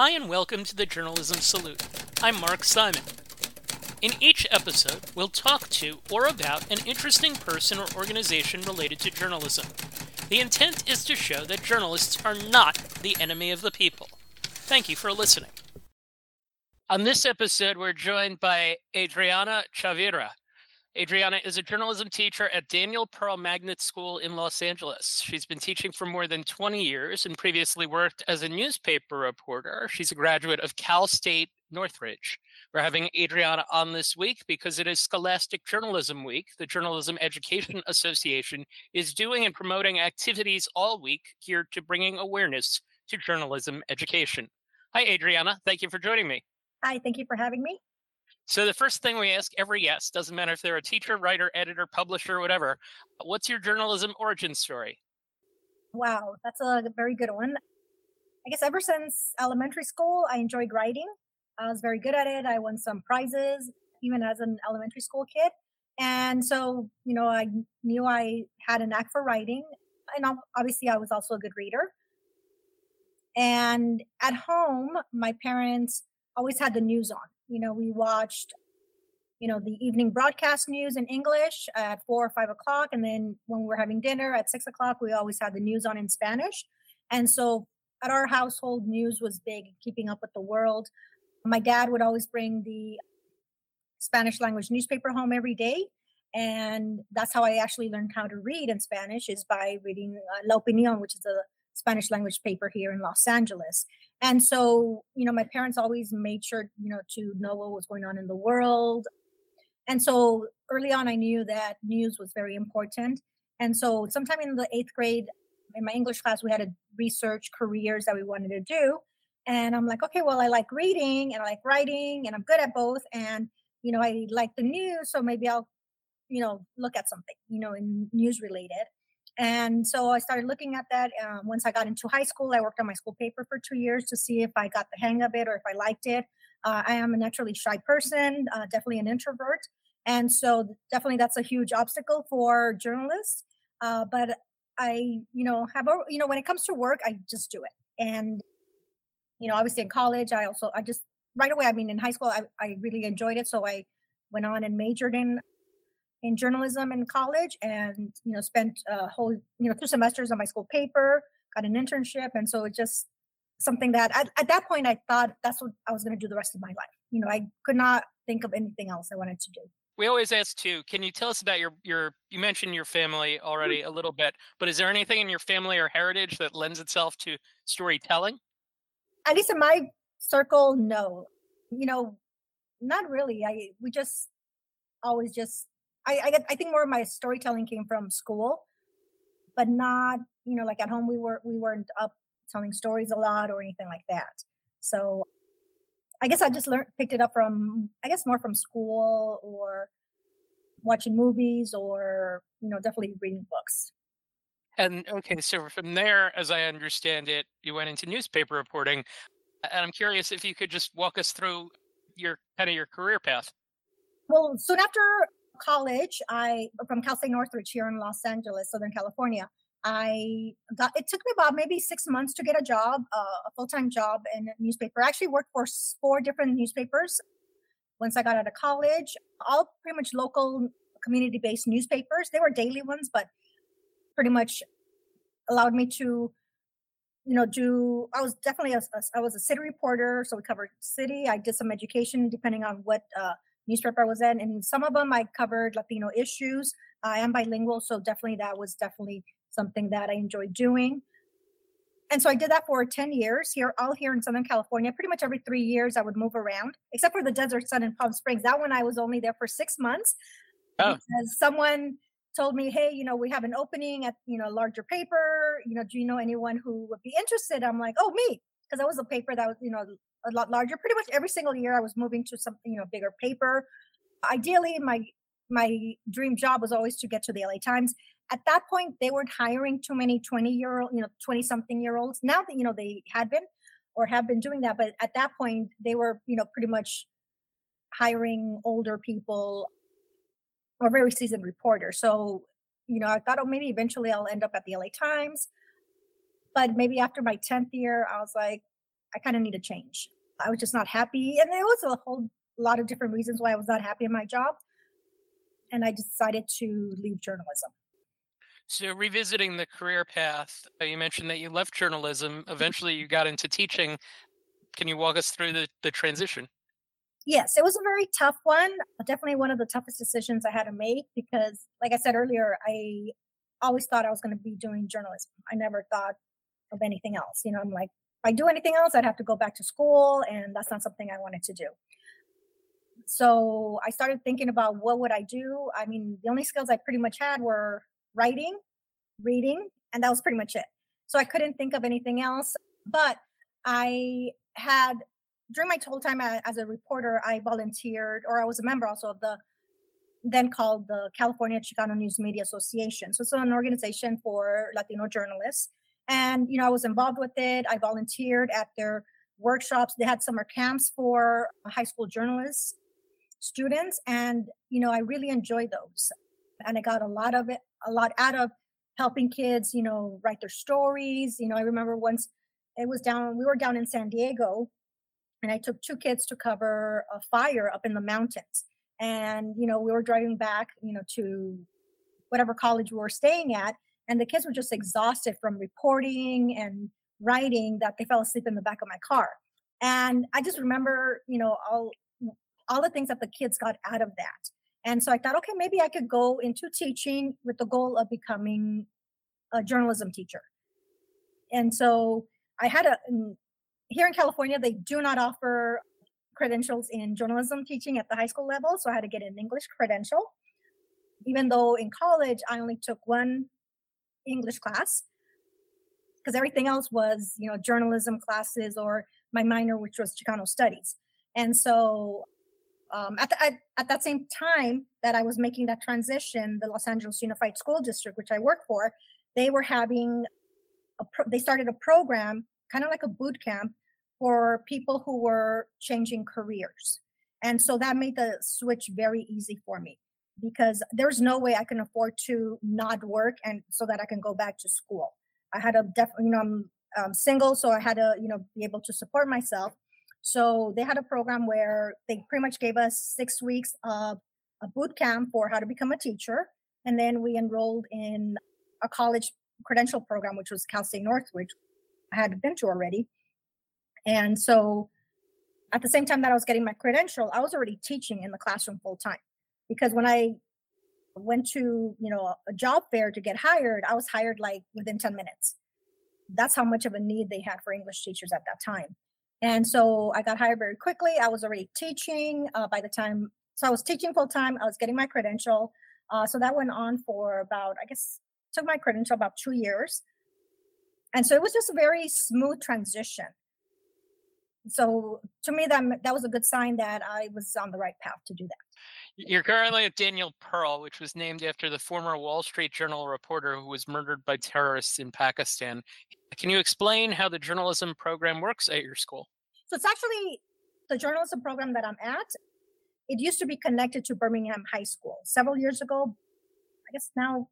Hi, and welcome to the Journalism Salute. I'm Mark Simon. In each episode, we'll talk to or about an interesting person or organization related to journalism. The intent is to show that journalists are not the enemy of the people. Thank you for listening. On this episode, we're joined by Adriana Chavira. Adriana is a journalism teacher at Daniel Pearl Magnet School in Los Angeles. She's been teaching for more than 20 years and previously worked as a newspaper reporter. She's a graduate of Cal State Northridge. We're having Adriana on this week because it is Scholastic Journalism Week. The Journalism Education Association is doing and promoting activities all week geared to bringing awareness to journalism education. Hi, Adriana. Thank you for joining me. Hi, thank you for having me. So the first thing we ask every guest, doesn't matter if they're a teacher, writer, editor, publisher, whatever, what's your journalism origin story? Wow, that's a very good one. I guess ever since elementary school, I enjoyed writing. I was very good at it. I won some prizes, even as an elementary school kid. And so, you know, I knew I had a knack for writing. And obviously, I was also a good reader. And at home, my parents always had the news on you know, we watched, you know, the evening broadcast news in English at four or five o'clock. And then when we were having dinner at six o'clock, we always had the news on in Spanish. And so at our household, news was big, keeping up with the world. My dad would always bring the Spanish language newspaper home every day. And that's how I actually learned how to read in Spanish is by reading uh, La Opinión, which is a Spanish language paper here in Los Angeles. And so, you know, my parents always made sure, you know, to know what was going on in the world. And so early on, I knew that news was very important. And so, sometime in the eighth grade, in my English class, we had a research careers that we wanted to do. And I'm like, okay, well, I like reading and I like writing and I'm good at both. And, you know, I like the news. So maybe I'll, you know, look at something, you know, in news related. And so I started looking at that. Um, once I got into high school, I worked on my school paper for two years to see if I got the hang of it or if I liked it. Uh, I am a naturally shy person, uh, definitely an introvert. And so definitely that's a huge obstacle for journalists. Uh, but I, you know, have a, you know, when it comes to work, I just do it. And, you know, obviously in college, I also, I just right away, I mean, in high school, I, I really enjoyed it. So I went on and majored in in journalism in college and you know spent a whole you know two semesters on my school paper got an internship and so it just something that at, at that point i thought that's what i was going to do the rest of my life. You know i could not think of anything else i wanted to do. We always ask too can you tell us about your your you mentioned your family mm-hmm. already a little bit but is there anything in your family or heritage that lends itself to storytelling? At least in my circle no. You know not really. I we just always just I, I, I think more of my storytelling came from school, but not you know like at home we were we weren't up telling stories a lot or anything like that. So I guess I just learned picked it up from I guess more from school or watching movies or you know definitely reading books. And okay, so from there, as I understand it, you went into newspaper reporting, and I'm curious if you could just walk us through your kind of your career path. Well, soon after college, I from Cal State Northridge here in Los Angeles, Southern California. I got it took me about maybe six months to get a job, uh, a full time job in a newspaper. I actually worked for four different newspapers once I got out of college, all pretty much local community based newspapers. They were daily ones, but pretty much allowed me to you know do i was definitely a, a, I was a city reporter so we covered city i did some education depending on what uh, newspaper I was in, and some of them I covered Latino issues. I am bilingual, so definitely that was definitely something that I enjoyed doing. And so I did that for 10 years here, all here in Southern California. Pretty much every three years, I would move around, except for the Desert Sun in Palm Springs. That one I was only there for six months oh. because someone told me, "Hey, you know, we have an opening at you know a larger paper. You know, do you know anyone who would be interested?" I'm like, "Oh, me," because that was a paper that was you know a lot larger. Pretty much every single year, I was moving to some you know, bigger paper. Ideally, my my dream job was always to get to the LA Times. At that point, they weren't hiring too many 20 year old, you know, 20 something year olds. Now that, you know, they had been or have been doing that. But at that point, they were, you know, pretty much hiring older people or very seasoned reporters. So, you know, I thought, oh, maybe eventually I'll end up at the LA Times. But maybe after my 10th year, I was like, I kind of need a change. I was just not happy. And there was a whole lot of different reasons why I was not happy in my job. And I decided to leave journalism. So, revisiting the career path, uh, you mentioned that you left journalism. Eventually, you got into teaching. Can you walk us through the, the transition? Yes, it was a very tough one. Definitely one of the toughest decisions I had to make because, like I said earlier, I always thought I was going to be doing journalism. I never thought of anything else. You know, I'm like, I do anything else, I'd have to go back to school, and that's not something I wanted to do. So I started thinking about what would I do. I mean, the only skills I pretty much had were writing, reading, and that was pretty much it. So I couldn't think of anything else. But I had during my whole time as a reporter, I volunteered, or I was a member also of the then called the California Chicano News Media Association. So it's an organization for Latino journalists. And, you know, I was involved with it. I volunteered at their workshops. They had summer camps for high school journalists, students. And, you know, I really enjoyed those. And I got a lot of it, a lot out of helping kids, you know, write their stories. You know, I remember once it was down, we were down in San Diego and I took two kids to cover a fire up in the mountains and you know we were driving back you know to whatever college we were staying at and the kids were just exhausted from reporting and writing that they fell asleep in the back of my car. And i just remember you know all all the things that the kids got out of that. And so i thought okay maybe i could go into teaching with the goal of becoming a journalism teacher. And so i had a mm, here in california they do not offer credentials in journalism teaching at the high school level, so I had to get an English credential. Even though in college I only took one English class, because everything else was, you know, journalism classes or my minor, which was Chicano studies. And so um, at, the, at, at, that same time that I was making that transition, the Los Angeles Unified School District, which I work for, they were having, a pro- they started a program, kind of like a boot camp, for people who were changing careers. And so that made the switch very easy for me because there's no way I can afford to not work and so that I can go back to school. I had a definitely, you know, I'm um, single, so I had to, you know, be able to support myself. So they had a program where they pretty much gave us six weeks of a boot camp for how to become a teacher. And then we enrolled in a college credential program, which was Cal State Northridge. I had been to already. And so at the same time that I was getting my credential, I was already teaching in the classroom full time. Because when I went to, you know, a job fair to get hired, I was hired like within 10 minutes. That's how much of a need they had for English teachers at that time. And so I got hired very quickly. I was already teaching uh, by the time, so I was teaching full time. I was getting my credential. Uh, so that went on for about, I guess, took my credential about two years. And so it was just a very smooth transition so to me that that was a good sign that i was on the right path to do that. You're currently at daniel pearl which was named after the former wall street journal reporter who was murdered by terrorists in pakistan. Can you explain how the journalism program works at your school? So it's actually the journalism program that i'm at. It used to be connected to birmingham high school. Several years ago i guess now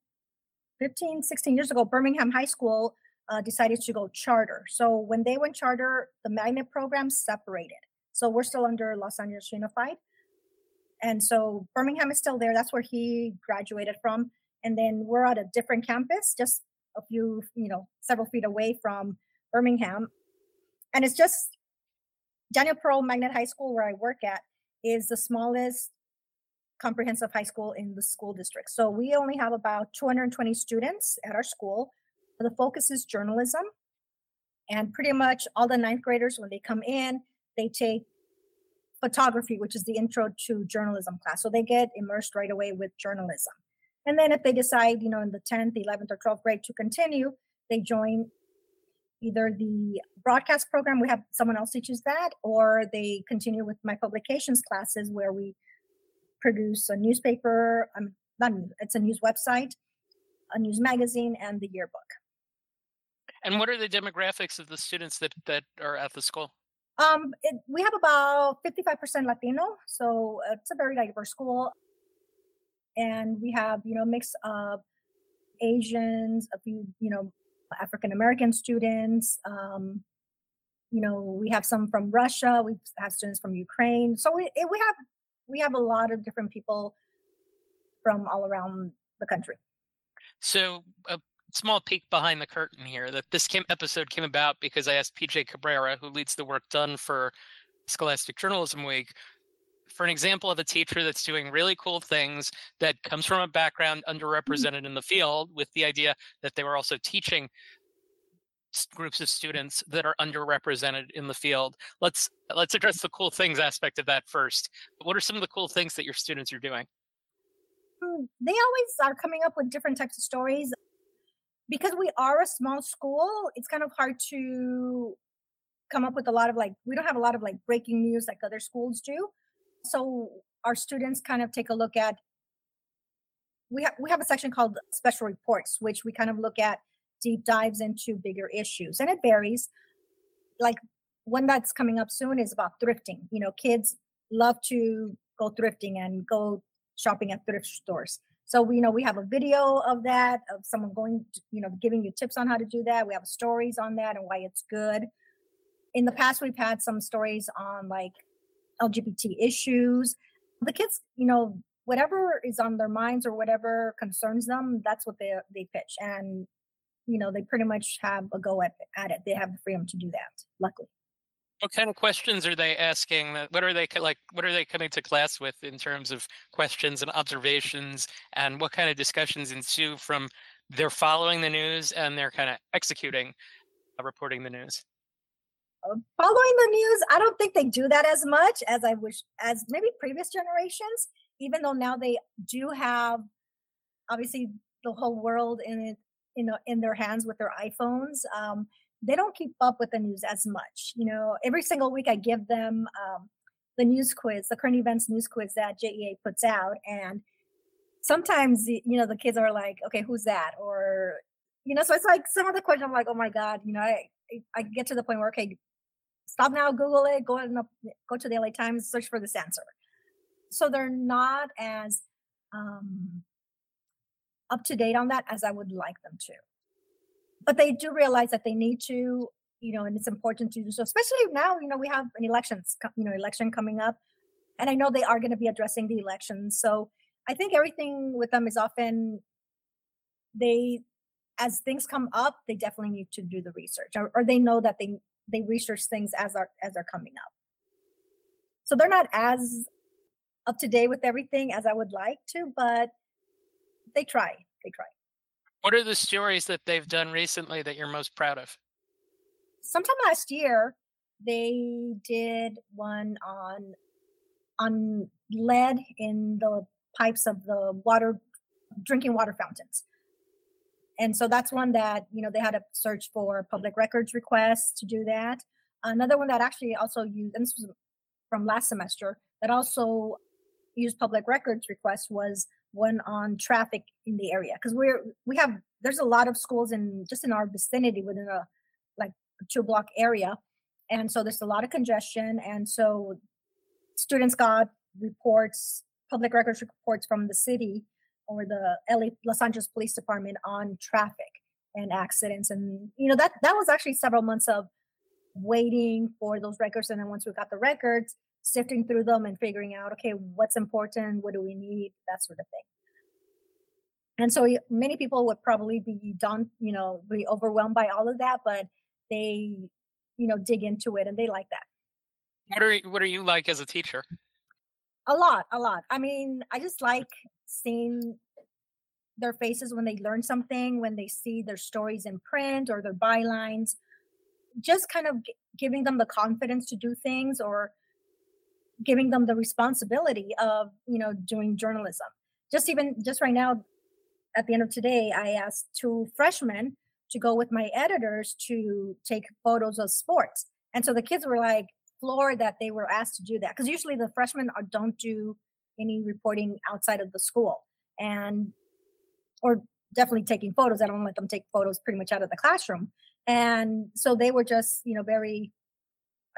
15 16 years ago birmingham high school uh, decided to go charter. So when they went charter, the magnet program separated. So we're still under Los Angeles Unified. And so Birmingham is still there. That's where he graduated from. And then we're at a different campus, just a few, you know, several feet away from Birmingham. And it's just Daniel Pearl Magnet High School, where I work at, is the smallest comprehensive high school in the school district. So we only have about 220 students at our school. The focus is journalism. And pretty much all the ninth graders, when they come in, they take photography, which is the intro to journalism class. So they get immersed right away with journalism. And then if they decide, you know, in the 10th, 11th, or 12th grade to continue, they join either the broadcast program, we have someone else teaches that, or they continue with my publications classes where we produce a newspaper, um, not, it's a news website, a news magazine, and the yearbook. And what are the demographics of the students that that are at the school? Um, it, we have about 55% Latino, so it's a very diverse school. And we have, you know, a mix of Asians, a few, you know, African American students, um, you know, we have some from Russia. We have students from Ukraine. So we we have we have a lot of different people from all around the country. So a small peek behind the curtain here that this came, episode came about because I asked PJ Cabrera, who leads the work done for Scholastic Journalism Week, for an example of a teacher that's doing really cool things that comes from a background Mm-hmm. underrepresented in the field with the idea that they were also teaching groups of students that are underrepresented in the field. Let's let's address the cool things aspect of that first. What are some of the cool things that your students are doing? Mm, They always are coming up with different types of stories. Because we are a small school, it's kind of hard to come up with a lot of like we don't have a lot of like breaking news like other schools do. So our students kind of take a look at we have we have a section called special reports, which we kind of look at deep dives into bigger issues, and it varies. Like one that's coming up soon is about thrifting. You know, kids love to go thrifting and go shopping at thrift stores. So we you know we have a video of that of someone going, to, you know, giving you tips on how to do that. We have stories on that and why it's good. In the past, we've had some stories on like LGBT issues. The kids, you know, whatever is on their minds or whatever concerns them, that's what they they pitch, and you know they pretty much have a go at at it. They have the freedom to do that. Luckily, What kind of questions are they asking? What are they like? What are they coming to class with in terms of questions and observations? And what kind of discussions ensue from they're following the news and they're kind of executing, uh, reporting the news? Uh, following the news, I don't think they do that as much as I wish as maybe previous generations. Even though now they do have obviously the whole world in it you know, in their hands with their iPhones. Um, they don't keep up with the news as much. You know, every single week I give them um, the news quiz, the current events news quiz that JEA puts out, and sometimes you know the kids are like, "Okay, who's that?" or you know, so it's like some of the questions I'm like, "Oh my god," you know, I I- get to the point where okay, stop now, Google it, go and go to the LA Times, search for this answer. So they're not as um, up to date on that as I would like them to. But they do realize that they need to, you know, and it's important to do so, especially now, you know, we have an elections, you know, election coming up. And I know they are going to be addressing the elections. So I think everything with them is often they, as things come up, they definitely need to do the research or, or they know that they, they research things as are, as they're coming up. So they're not as up to date with everything as I would like to, but they try. They try. What are the stories that they've done recently that you're most proud of? sometime last year they did one on on lead in the pipes of the water drinking water fountains and so that's one that you know they had to search for public records requests to do that another one that actually also used and this was from last semester that also used public records requests was one on traffic in the area because we're we have there's a lot of schools in just in our vicinity within a like two block area and so there's a lot of congestion and so students got reports public records reports from the city or the LA Los Angeles Police Department on traffic and accidents and you know that that was actually several months of waiting for those records and then once we got the records sifting through them and figuring out okay what's important? What do we need? that sort of thing. And so many people would probably be done you know be overwhelmed by all of that but they you know dig into it and they like that. What are you- what are you like as a teacher? a lot a lot. I mean i just like seeing their faces when they learn something when they see their stories in print or their bylines. Just kind of g- giving them the confidence to do things or giving them the responsibility of you know doing journalism. Just even just right now at the end of today i asked two freshmen to go with my editors to take photos of sports. And so the kids were like floored that they were asked to do that because usually the freshmen are, don't do any reporting outside of the school and or definitely taking photos. I don't let them take photos pretty much out of the classroom. And so they were just you know very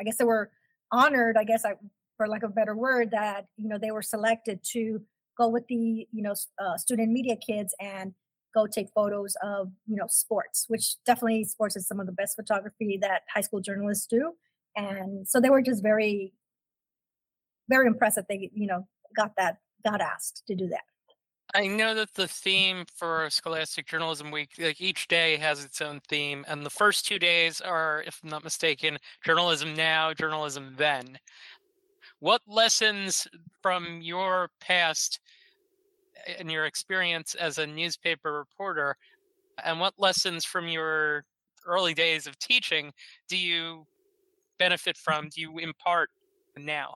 i guess they were honored i guess I, for lack of a better word that you know they were selected to go with the you know uh, student media kids and go take photos of you know sports which definitely sports is some of the best photography that high school journalists do And so they were just very, very impressed that they, you know, got that, got asked to do that. I know that the theme for Scholastic Journalism Week, like each day has its own theme, and the first two days are, if I'm not mistaken, journalism now, journalism then. What lessons from your past and your experience as a newspaper reporter, and what lessons from your early days of teaching do you benefit from, do you impart now?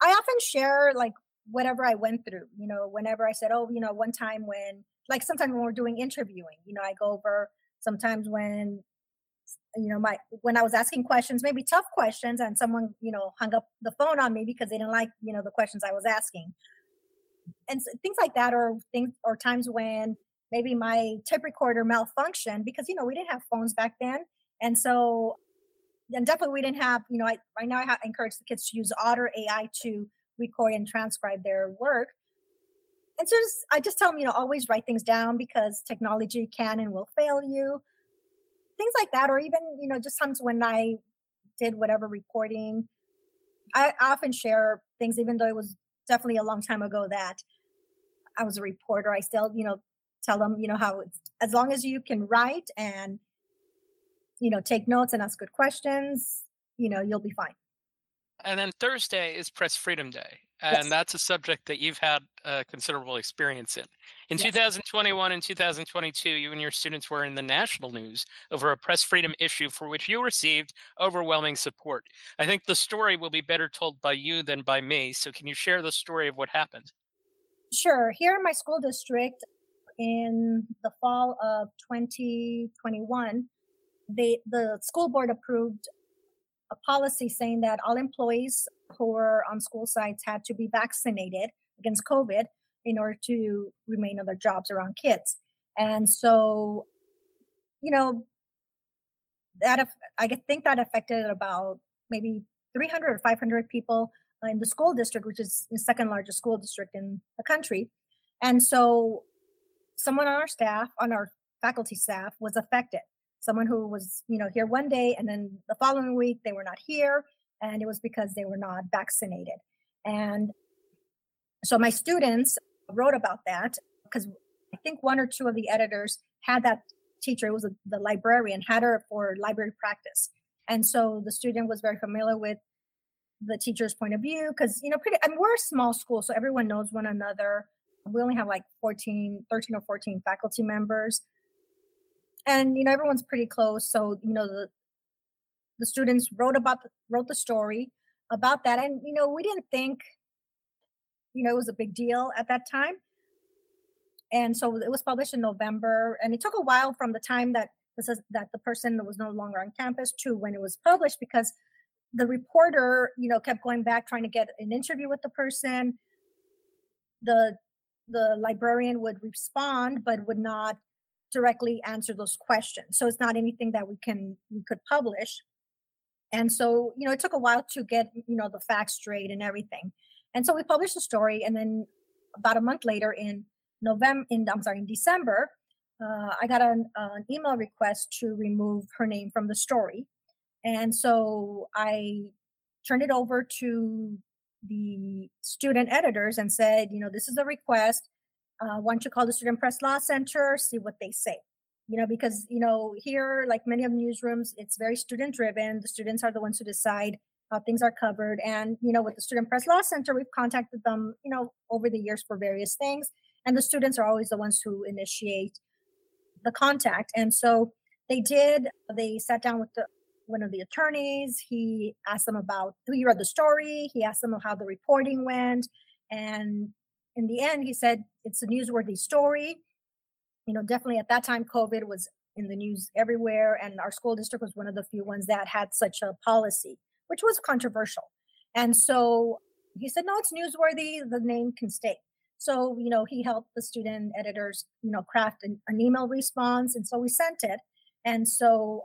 I often share like whatever I went through, you know, whenever I said, oh, you know, one time when, like sometimes when we're doing interviewing, you know, I go over sometimes when, you know, my, when I was asking questions, maybe tough questions, and someone, you know, hung up the phone on me because they didn't like, you know, the questions I was asking. And so, things like that, or things, or times when maybe my tape recorder malfunctioned because, you know, we didn't have phones back then. And so, and definitely we didn't have, you know, I, right now I, encourage the kids to use Otter AI to record and transcribe their work. And so just, I just tell them, you know, always write things down because technology can and will fail you. Things like that, or even, you know, just times when I did whatever reporting, I often share things, even though it was definitely a long time ago that I was a reporter. I still, you know, tell them, you know, how as long as you can write and, you know, take notes and ask good questions, you know, you'll be fine. And then Thursday is Press Freedom Day. And yes. that's a subject that you've had a considerable experience in. In yes. 2021 and 2022, you and your students were in the national news over a press freedom issue for which you received overwhelming support. I think the story will be better told by you than by me. So, can you share the story of what happened? Sure. Here in my school district, in the fall of 2021, they, the school board approved a policy saying that all employees who were on school sites had to be vaccinated against COVID in order to remain on their jobs around kids. And so, you know, that I think that affected about maybe 300 or 500 people in the school district, which is the second largest school district in the country. And so, someone on our staff, on our faculty staff, was affected someone who was you know here one day and then the following week they were not here and it was because they were not vaccinated. And so my students wrote about that because i think one or two of the editors had that teacher it was a, the librarian had her for library practice. And so the student was very familiar with the teacher's point of view because you know pretty we're a small school so everyone knows one another. We only have like 14 13 or 14 faculty members and you know everyone's pretty close so you know the the students wrote about the, wrote the story about that and you know we didn't think you know it was a big deal at that time. And so it was published in november and it took a while from the time that this is that the person was no longer on campus to when it was published because the reporter you know kept going back trying to get an interview with the person. The the librarian would respond but would not directly answer those questions. So it's not anything that we can we could publish. And so, you know, it took a while to get, you know, the facts straight and everything. And so we published the story and then about a month later in November in I'm sorry, in December, uh, I got an, an email request to remove her name from the story. And so I turned it over to the student editors and said, you know, this is a request uh, why don't you call the Student Press Law Center, see what they say? You know, because, you know, here, like many of the newsrooms, it's very student driven. The students are the ones who decide how things are covered. And, you know, with the Student Press Law Center, we've contacted them, you know, over the years for various things. And the students are always the ones who initiate the contact. And so they did, they sat down with the one of the attorneys. He asked them about, he read the story. He asked them how the reporting went. And in the end, he said it's a newsworthy story. You know, definitely at that time, COVID was in the news everywhere, and our school district was one of the few ones that had such a policy, which was controversial. And so he said, no, it's newsworthy. The name can stay. So, you know, he helped the student editors, you know, craft an, an email response. And so we sent it. And so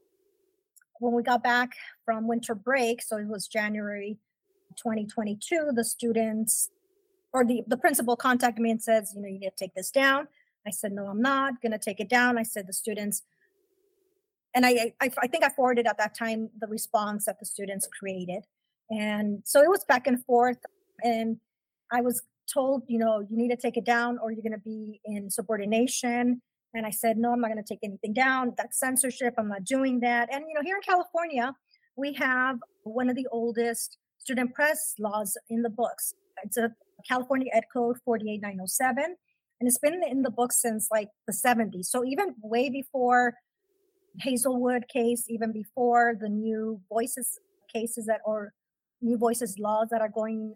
when we got back from winter break, so it was January 2022, the students or the, the principal contacted me and says, you know, you need to take this down. I said, no, I'm not going to take it down. I said, the students and I, I I think I forwarded at that time the response that the students created, and so it was back and forth, and I was told, you know, you need to take it down or you're going to be in subordination. And I said, no, I'm not going to take anything down. That's censorship. I'm not doing that. And, you know, here in California, we have one of the oldest student press laws in the books. It's a California Ed Code 48907. And it's been in the book since like the 70s. So even way before Hazelwood case, even before the new voices cases that or new voices laws that are going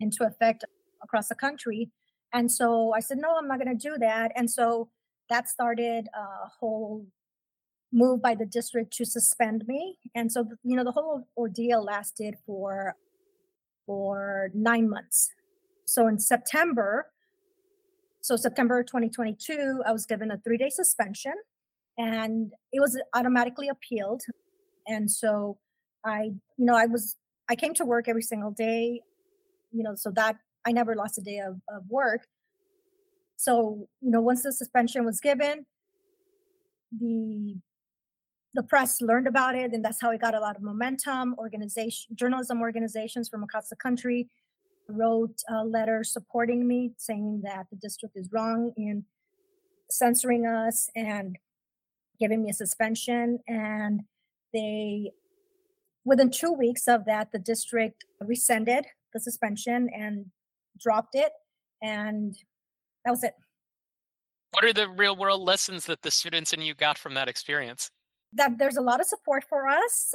into effect across the country. And so I said, no, I'm not going to do that. And so that started a whole move by the district to suspend me. And so, you know, the whole ordeal lasted for for nine months. So in September, so September 2022, I was given a three day suspension and it was automatically appealed. And so I, you know, I was, I came to work every single day you know, so that I never lost a day of, of work. So, you know, once the suspension was given, the the press learned about it, and that's how it got a lot of momentum. Organization, journalism organizations from across the country wrote a letter supporting me, saying that the district is wrong in censoring us and giving me a suspension. And they, within two weeks of that, the district rescinded the suspension and dropped it. And that was it. What are the real world lessons that the students and you got from that experience? That there's a lot of support for us.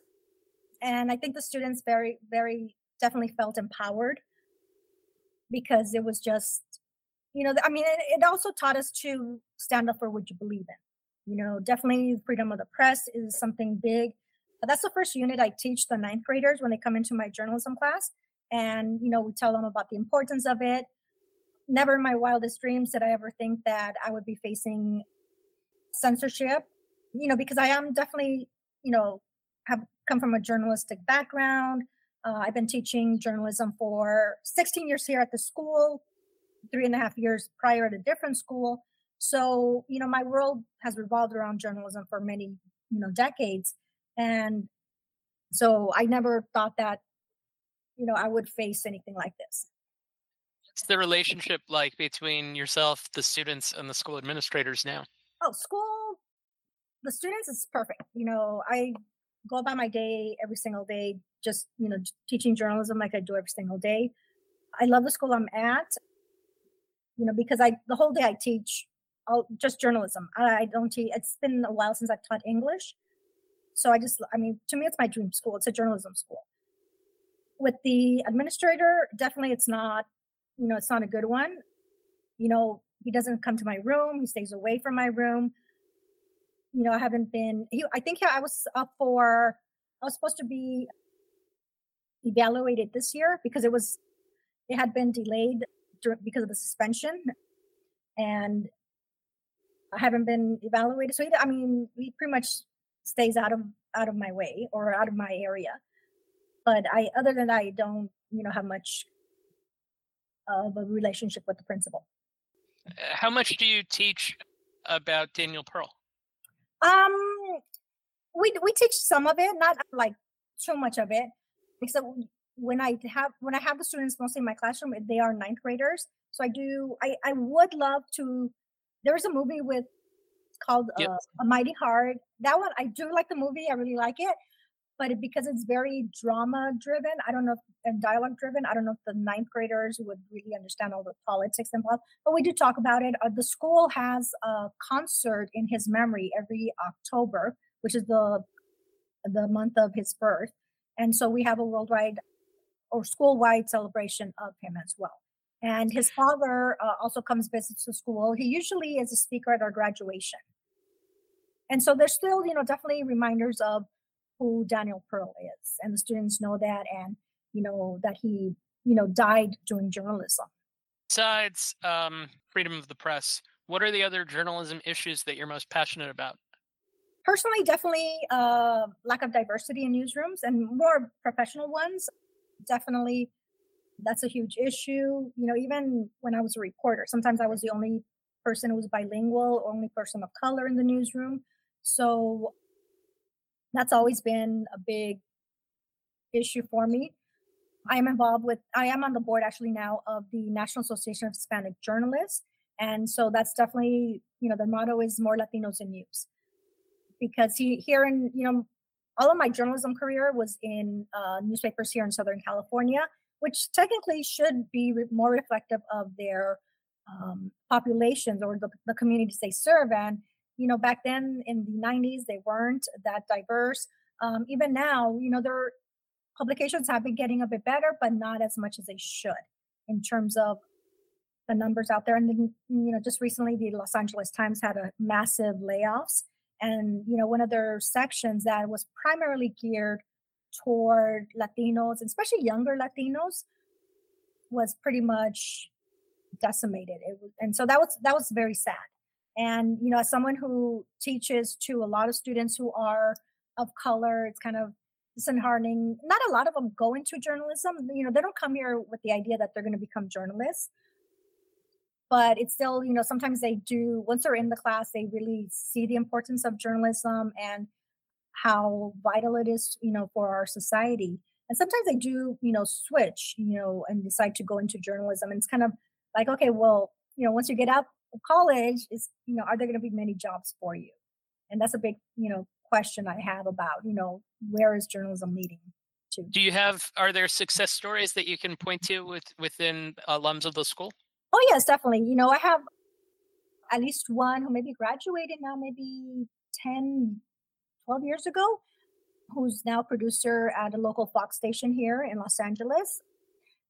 And I think the students very, very definitely felt empowered because it was just, you know, I mean, it, it also taught us to stand up for what you believe in. You know, definitely freedom of the press is something big. But that's the first unit I teach the ninth graders when they come into my journalism class and you know we tell them about the importance of it never in my wildest dreams did i ever think that i would be facing censorship you know because i am definitely you know have come from a journalistic background uh, i've been teaching journalism for 16 years here at the school three and a half years prior at a different school so you know my world has revolved around journalism for many you know decades and so i never thought that you know, I would face anything like this. What's the relationship like between yourself, the students, and the school administrators now? Oh, school, the students is perfect. You know, I go about my day every single day, just, you know, teaching journalism like I do every single day. I love the school I'm at, you know, because I, the whole day I teach I'll, just journalism. I, I don't teach, it's been a while since I've taught English. So I just, I mean, to me, it's my dream school. It's a journalism school with the administrator, definitely it's not, you know, it's not a good one. You know, he doesn't come to my room. He stays away from my room. You know, I haven't been. He, I think I was up for. I was supposed to be evaluated this year because it was. It had been delayed because of the suspension, and I haven't been evaluated. So, he, I mean, he pretty much stays out of out of my way or out of my area but I, other than that, I don't, you know, have much of a relationship with the principal. Uh, how much do you teach about Daniel Pearl? Um, we we teach some of it, not like too much of it, except when I have when I have the students mostly in my classroom, they are ninth graders. So I do. I I would love to. There's a movie with called yep. uh, A Mighty Heart. That one I do like the movie. I really like it but because it's very drama driven, I don't know and dialogue driven, I don't know if the ninth graders would really understand all the politics involved. But we do talk about it. Uh, the school has a concert in his memory every October, which is the the month of his birth, and so we have a worldwide or school-wide celebration of him as well. And his father uh, also comes visits the school. He usually is a speaker at our graduation. And so there's still, you know, definitely reminders of who Daniel Pearl is, and the students know that, and you know that he, you know, died doing journalism. Besides um, freedom of the press, what are the other journalism issues that you're most passionate about? Personally, definitely uh, lack of diversity in newsrooms and more professional ones. Definitely, that's a huge issue. You know, even when I was a reporter, sometimes I was the only person who was bilingual, only person of color in the newsroom. So that's always been a big issue for me. I am involved with, I am on the board actually now of the National Association of Hispanic Journalists. And so that's definitely, you know, the motto is more Latinos in news. Because he, here in, you know, all of my journalism career was in uh, newspapers here in Southern California, which technically should be re- more reflective of their um, populations or the, the communities they serve. And, you know, back then in the 90s, they weren't that diverse. Um, even now, you know, their publications have been getting a bit better, but not as much as they should in terms of the numbers out there. And then, you know, just recently, the Los Angeles Times had a massive layoffs. And, you know, one of their sections that was primarily geared toward Latinos, especially younger Latinos, was pretty much decimated. It and so that was that was very sad. And you know, as someone who teaches to a lot of students who are of color, it's kind of disheartening. Not a lot of them go into journalism. You know, they don't come here with the idea that they're going to become journalists. But it's still, you know, sometimes they do. Once they're in the class, they really see the importance of journalism and how vital it is, you know, for our society. And sometimes they do, you know, switch, you know, and decide to go into journalism. And it's kind of like, okay, well, you know, once you get out college, is you know, are there going to be many jobs for you? And that's a big, you know, question I have about, you know, where is journalism leading to? Do you have are there success stories that you can point to with within alums of the school? Oh yes, definitely. You know, I have at least one who maybe graduated now, maybe 10, 12 years ago, who's now producer at a local Fox station here in Los Angeles.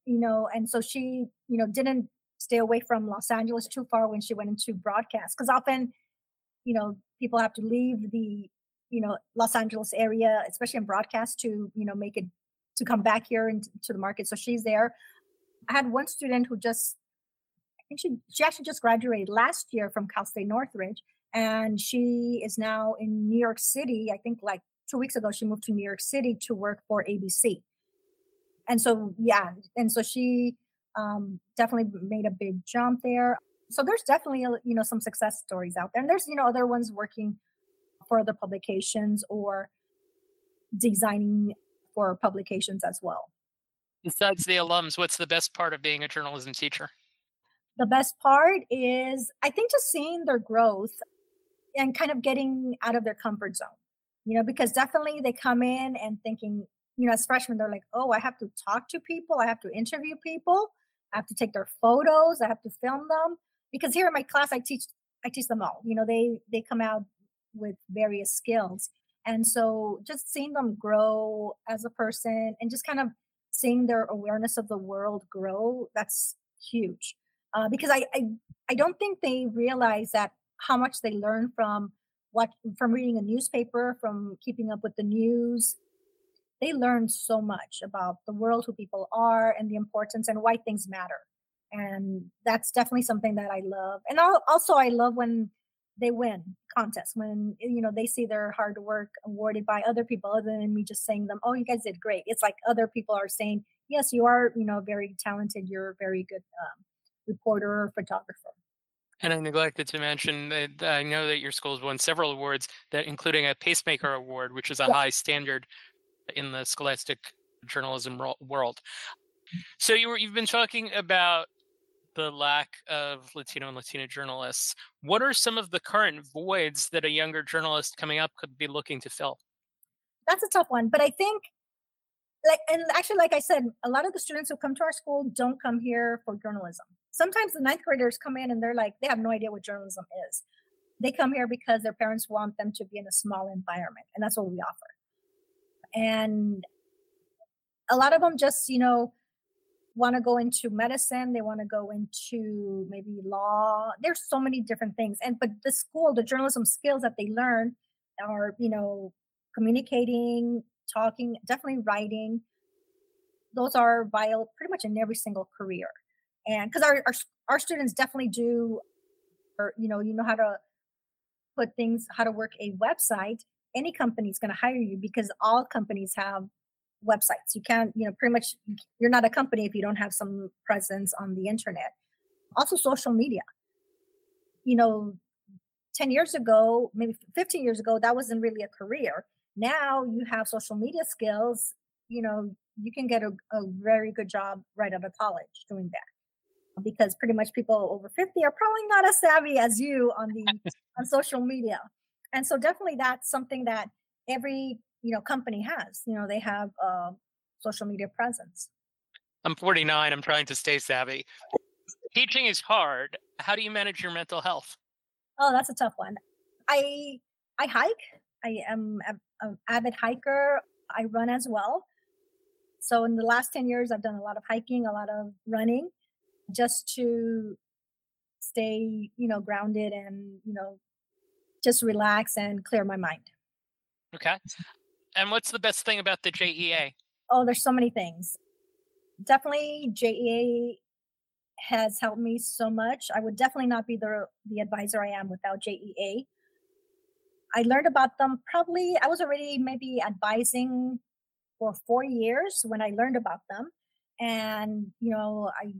You know, and so she, you know, didn't stay away from Los Angeles too far when she went into broadcast because often, you know, people have to leave the, you know, Los Angeles area, especially in broadcast, to you know make it to come back here and to the market. So she's there. I had one student who just, I think she she actually just graduated last year from Cal State Northridge, and she is now in New York City. I think like two weeks ago she moved to New York City to work for ABC. And so yeah, and so she um, definitely made a big jump there. So there's definitely you know some success stories out there, and there's you know other ones working for other publications or designing for publications as well. Besides the alums, what's the best part of being a journalism teacher? The best part is I think just seeing their growth and kind of getting out of their comfort zone. You know, because definitely they come in and thinking, you know, as freshmen, they're like, oh, I have to talk to people, I have to interview people. I have to take their photos. I have to film them because here in my class, I teach I teach them all. You know, they they come out with various skills, and so just seeing them grow as a person and just kind of seeing their awareness of the world grow that's huge uh, because I, I I don't think they realize that how much they learn from what from reading a newspaper, from keeping up with the news, they learn so much about the world, who people are, and the importance and why things matter. And that's definitely something that I love. And also, I love when they win contests when you know they see their hard work awarded by other people other than me just saying them oh you guys did great it's like other people are saying yes you are you know very talented you're a very good um, reporter or photographer and I neglected to mention that I know that your school has won several awards, that including a Pacemaker Award, which is a yeah. high standard in the scholastic journalism world. So you were you've been talking about the lack of Latino and Latina journalists. What are some of the current voids that a younger journalist coming up could be looking to fill? That's a tough one, but I think like and actually like I said, a lot of the students who come to our school don't come here for journalism. Sometimes the ninth graders come in and they're like they have no idea what journalism is. They come here because their parents want them to be in a small environment, and that's what we offer and a lot of them just you know want to go into medicine they want to go into maybe law there's so many different things and but the school the journalism skills that they learn are you know communicating talking definitely writing those are vital pretty much in every single career and because our, our our students definitely do or you know you know how to put things how to work a website any company is going to hire you because all companies have websites. You can't, you know, pretty much you're not a company if you don't have some presence on the internet. Also social media. You know, 10 years ago, maybe 15 years ago, that wasn't really a career. Now you have social media skills, you know, you can get a, a very good job right out of college doing that because pretty much people over 50 are probably not as savvy as you on the on social media and so definitely that's something that every you know company has you know they have a social media presence. I'm 49 i'm trying to stay savvy. Teaching is hard how do you manage your mental health? Oh that's a tough one. I i hike i am an um, avid hiker i run as well. So in the last 10 years, I've done a lot of hiking, a lot of running just to stay, you know, grounded and, you know, just relax and clear my mind. Okay. And what's the best thing about the JEA? Oh, there's so many things. Definitely JEA has helped me so much. I would definitely not be the the advisor I am without JEA. I learned about them probably I was already maybe advising for four years when I learned about them. And, you know, I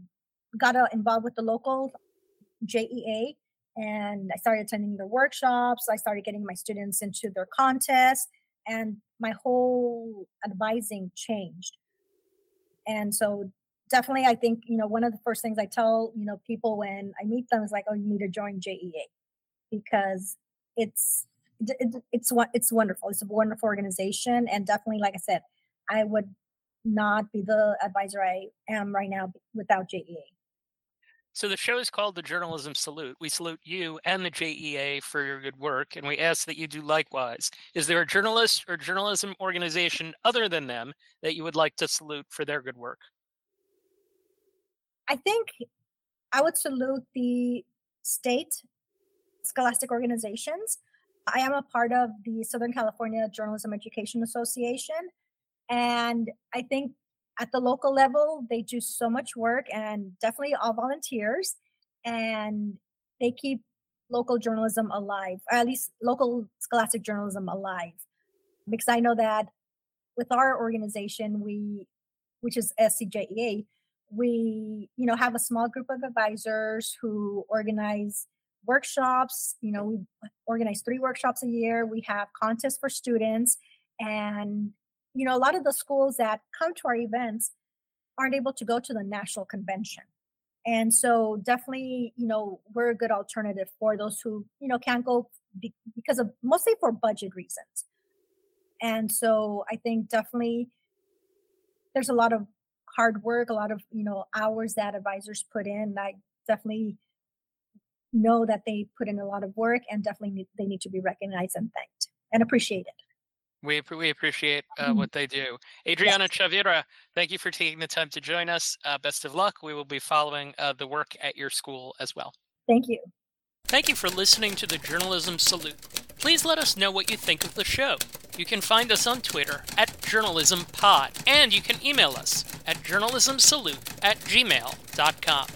got uh, involved with the local JEA and I started attending their workshops. I started getting my students into their contests and my whole advising changed. And so definitely I think, you know, one of the first things I tell, you know, people when I meet them is like, oh, you need to join JEA because it's it, it's what it's wonderful. It's a wonderful organization and definitely like I said, I would not be the advisor I am right now without JEA. So the show is called the Journalism Salute. We salute you and the JEA for your good work, and we ask that you do likewise. Is there a journalist or journalism organization other than them that you would like to salute for their good work? I think I would salute the state scholastic organizations. I am a part of the Southern California Journalism Education Association, and I think at the local level, they do so much work and definitely all volunteers. And they keep local journalism alive, or at least local scholastic journalism alive. Because I know that with our organization, we, which is SCJEA, we, you know, have a small group of advisors who organize workshops. You know, we organize three workshops a year. We have contests for students, and you know, a lot of the schools that come to our events aren't able to go to the national convention. And so definitely, you know, we're a good alternative for those who, you know, can't go be- because of mostly for budget reasons. And so I think definitely there's a lot of hard work, a lot of, you know, hours that advisors put in. I definitely know that they put in a lot of work and definitely need, they need to be recognized and thanked and appreciated. We, we appreciate uh, mm-hmm. what they do. Adriana yes. Chavira, thank you for taking the time to join us. Uh, best of luck. We will be following uh, the work at your school as well. Thank you. Thank you for listening to the Journalism Salute. Please let us know what you think of the show. You can find us on Twitter at JournalismPod, and you can email us at journalismsalute at gmail.com.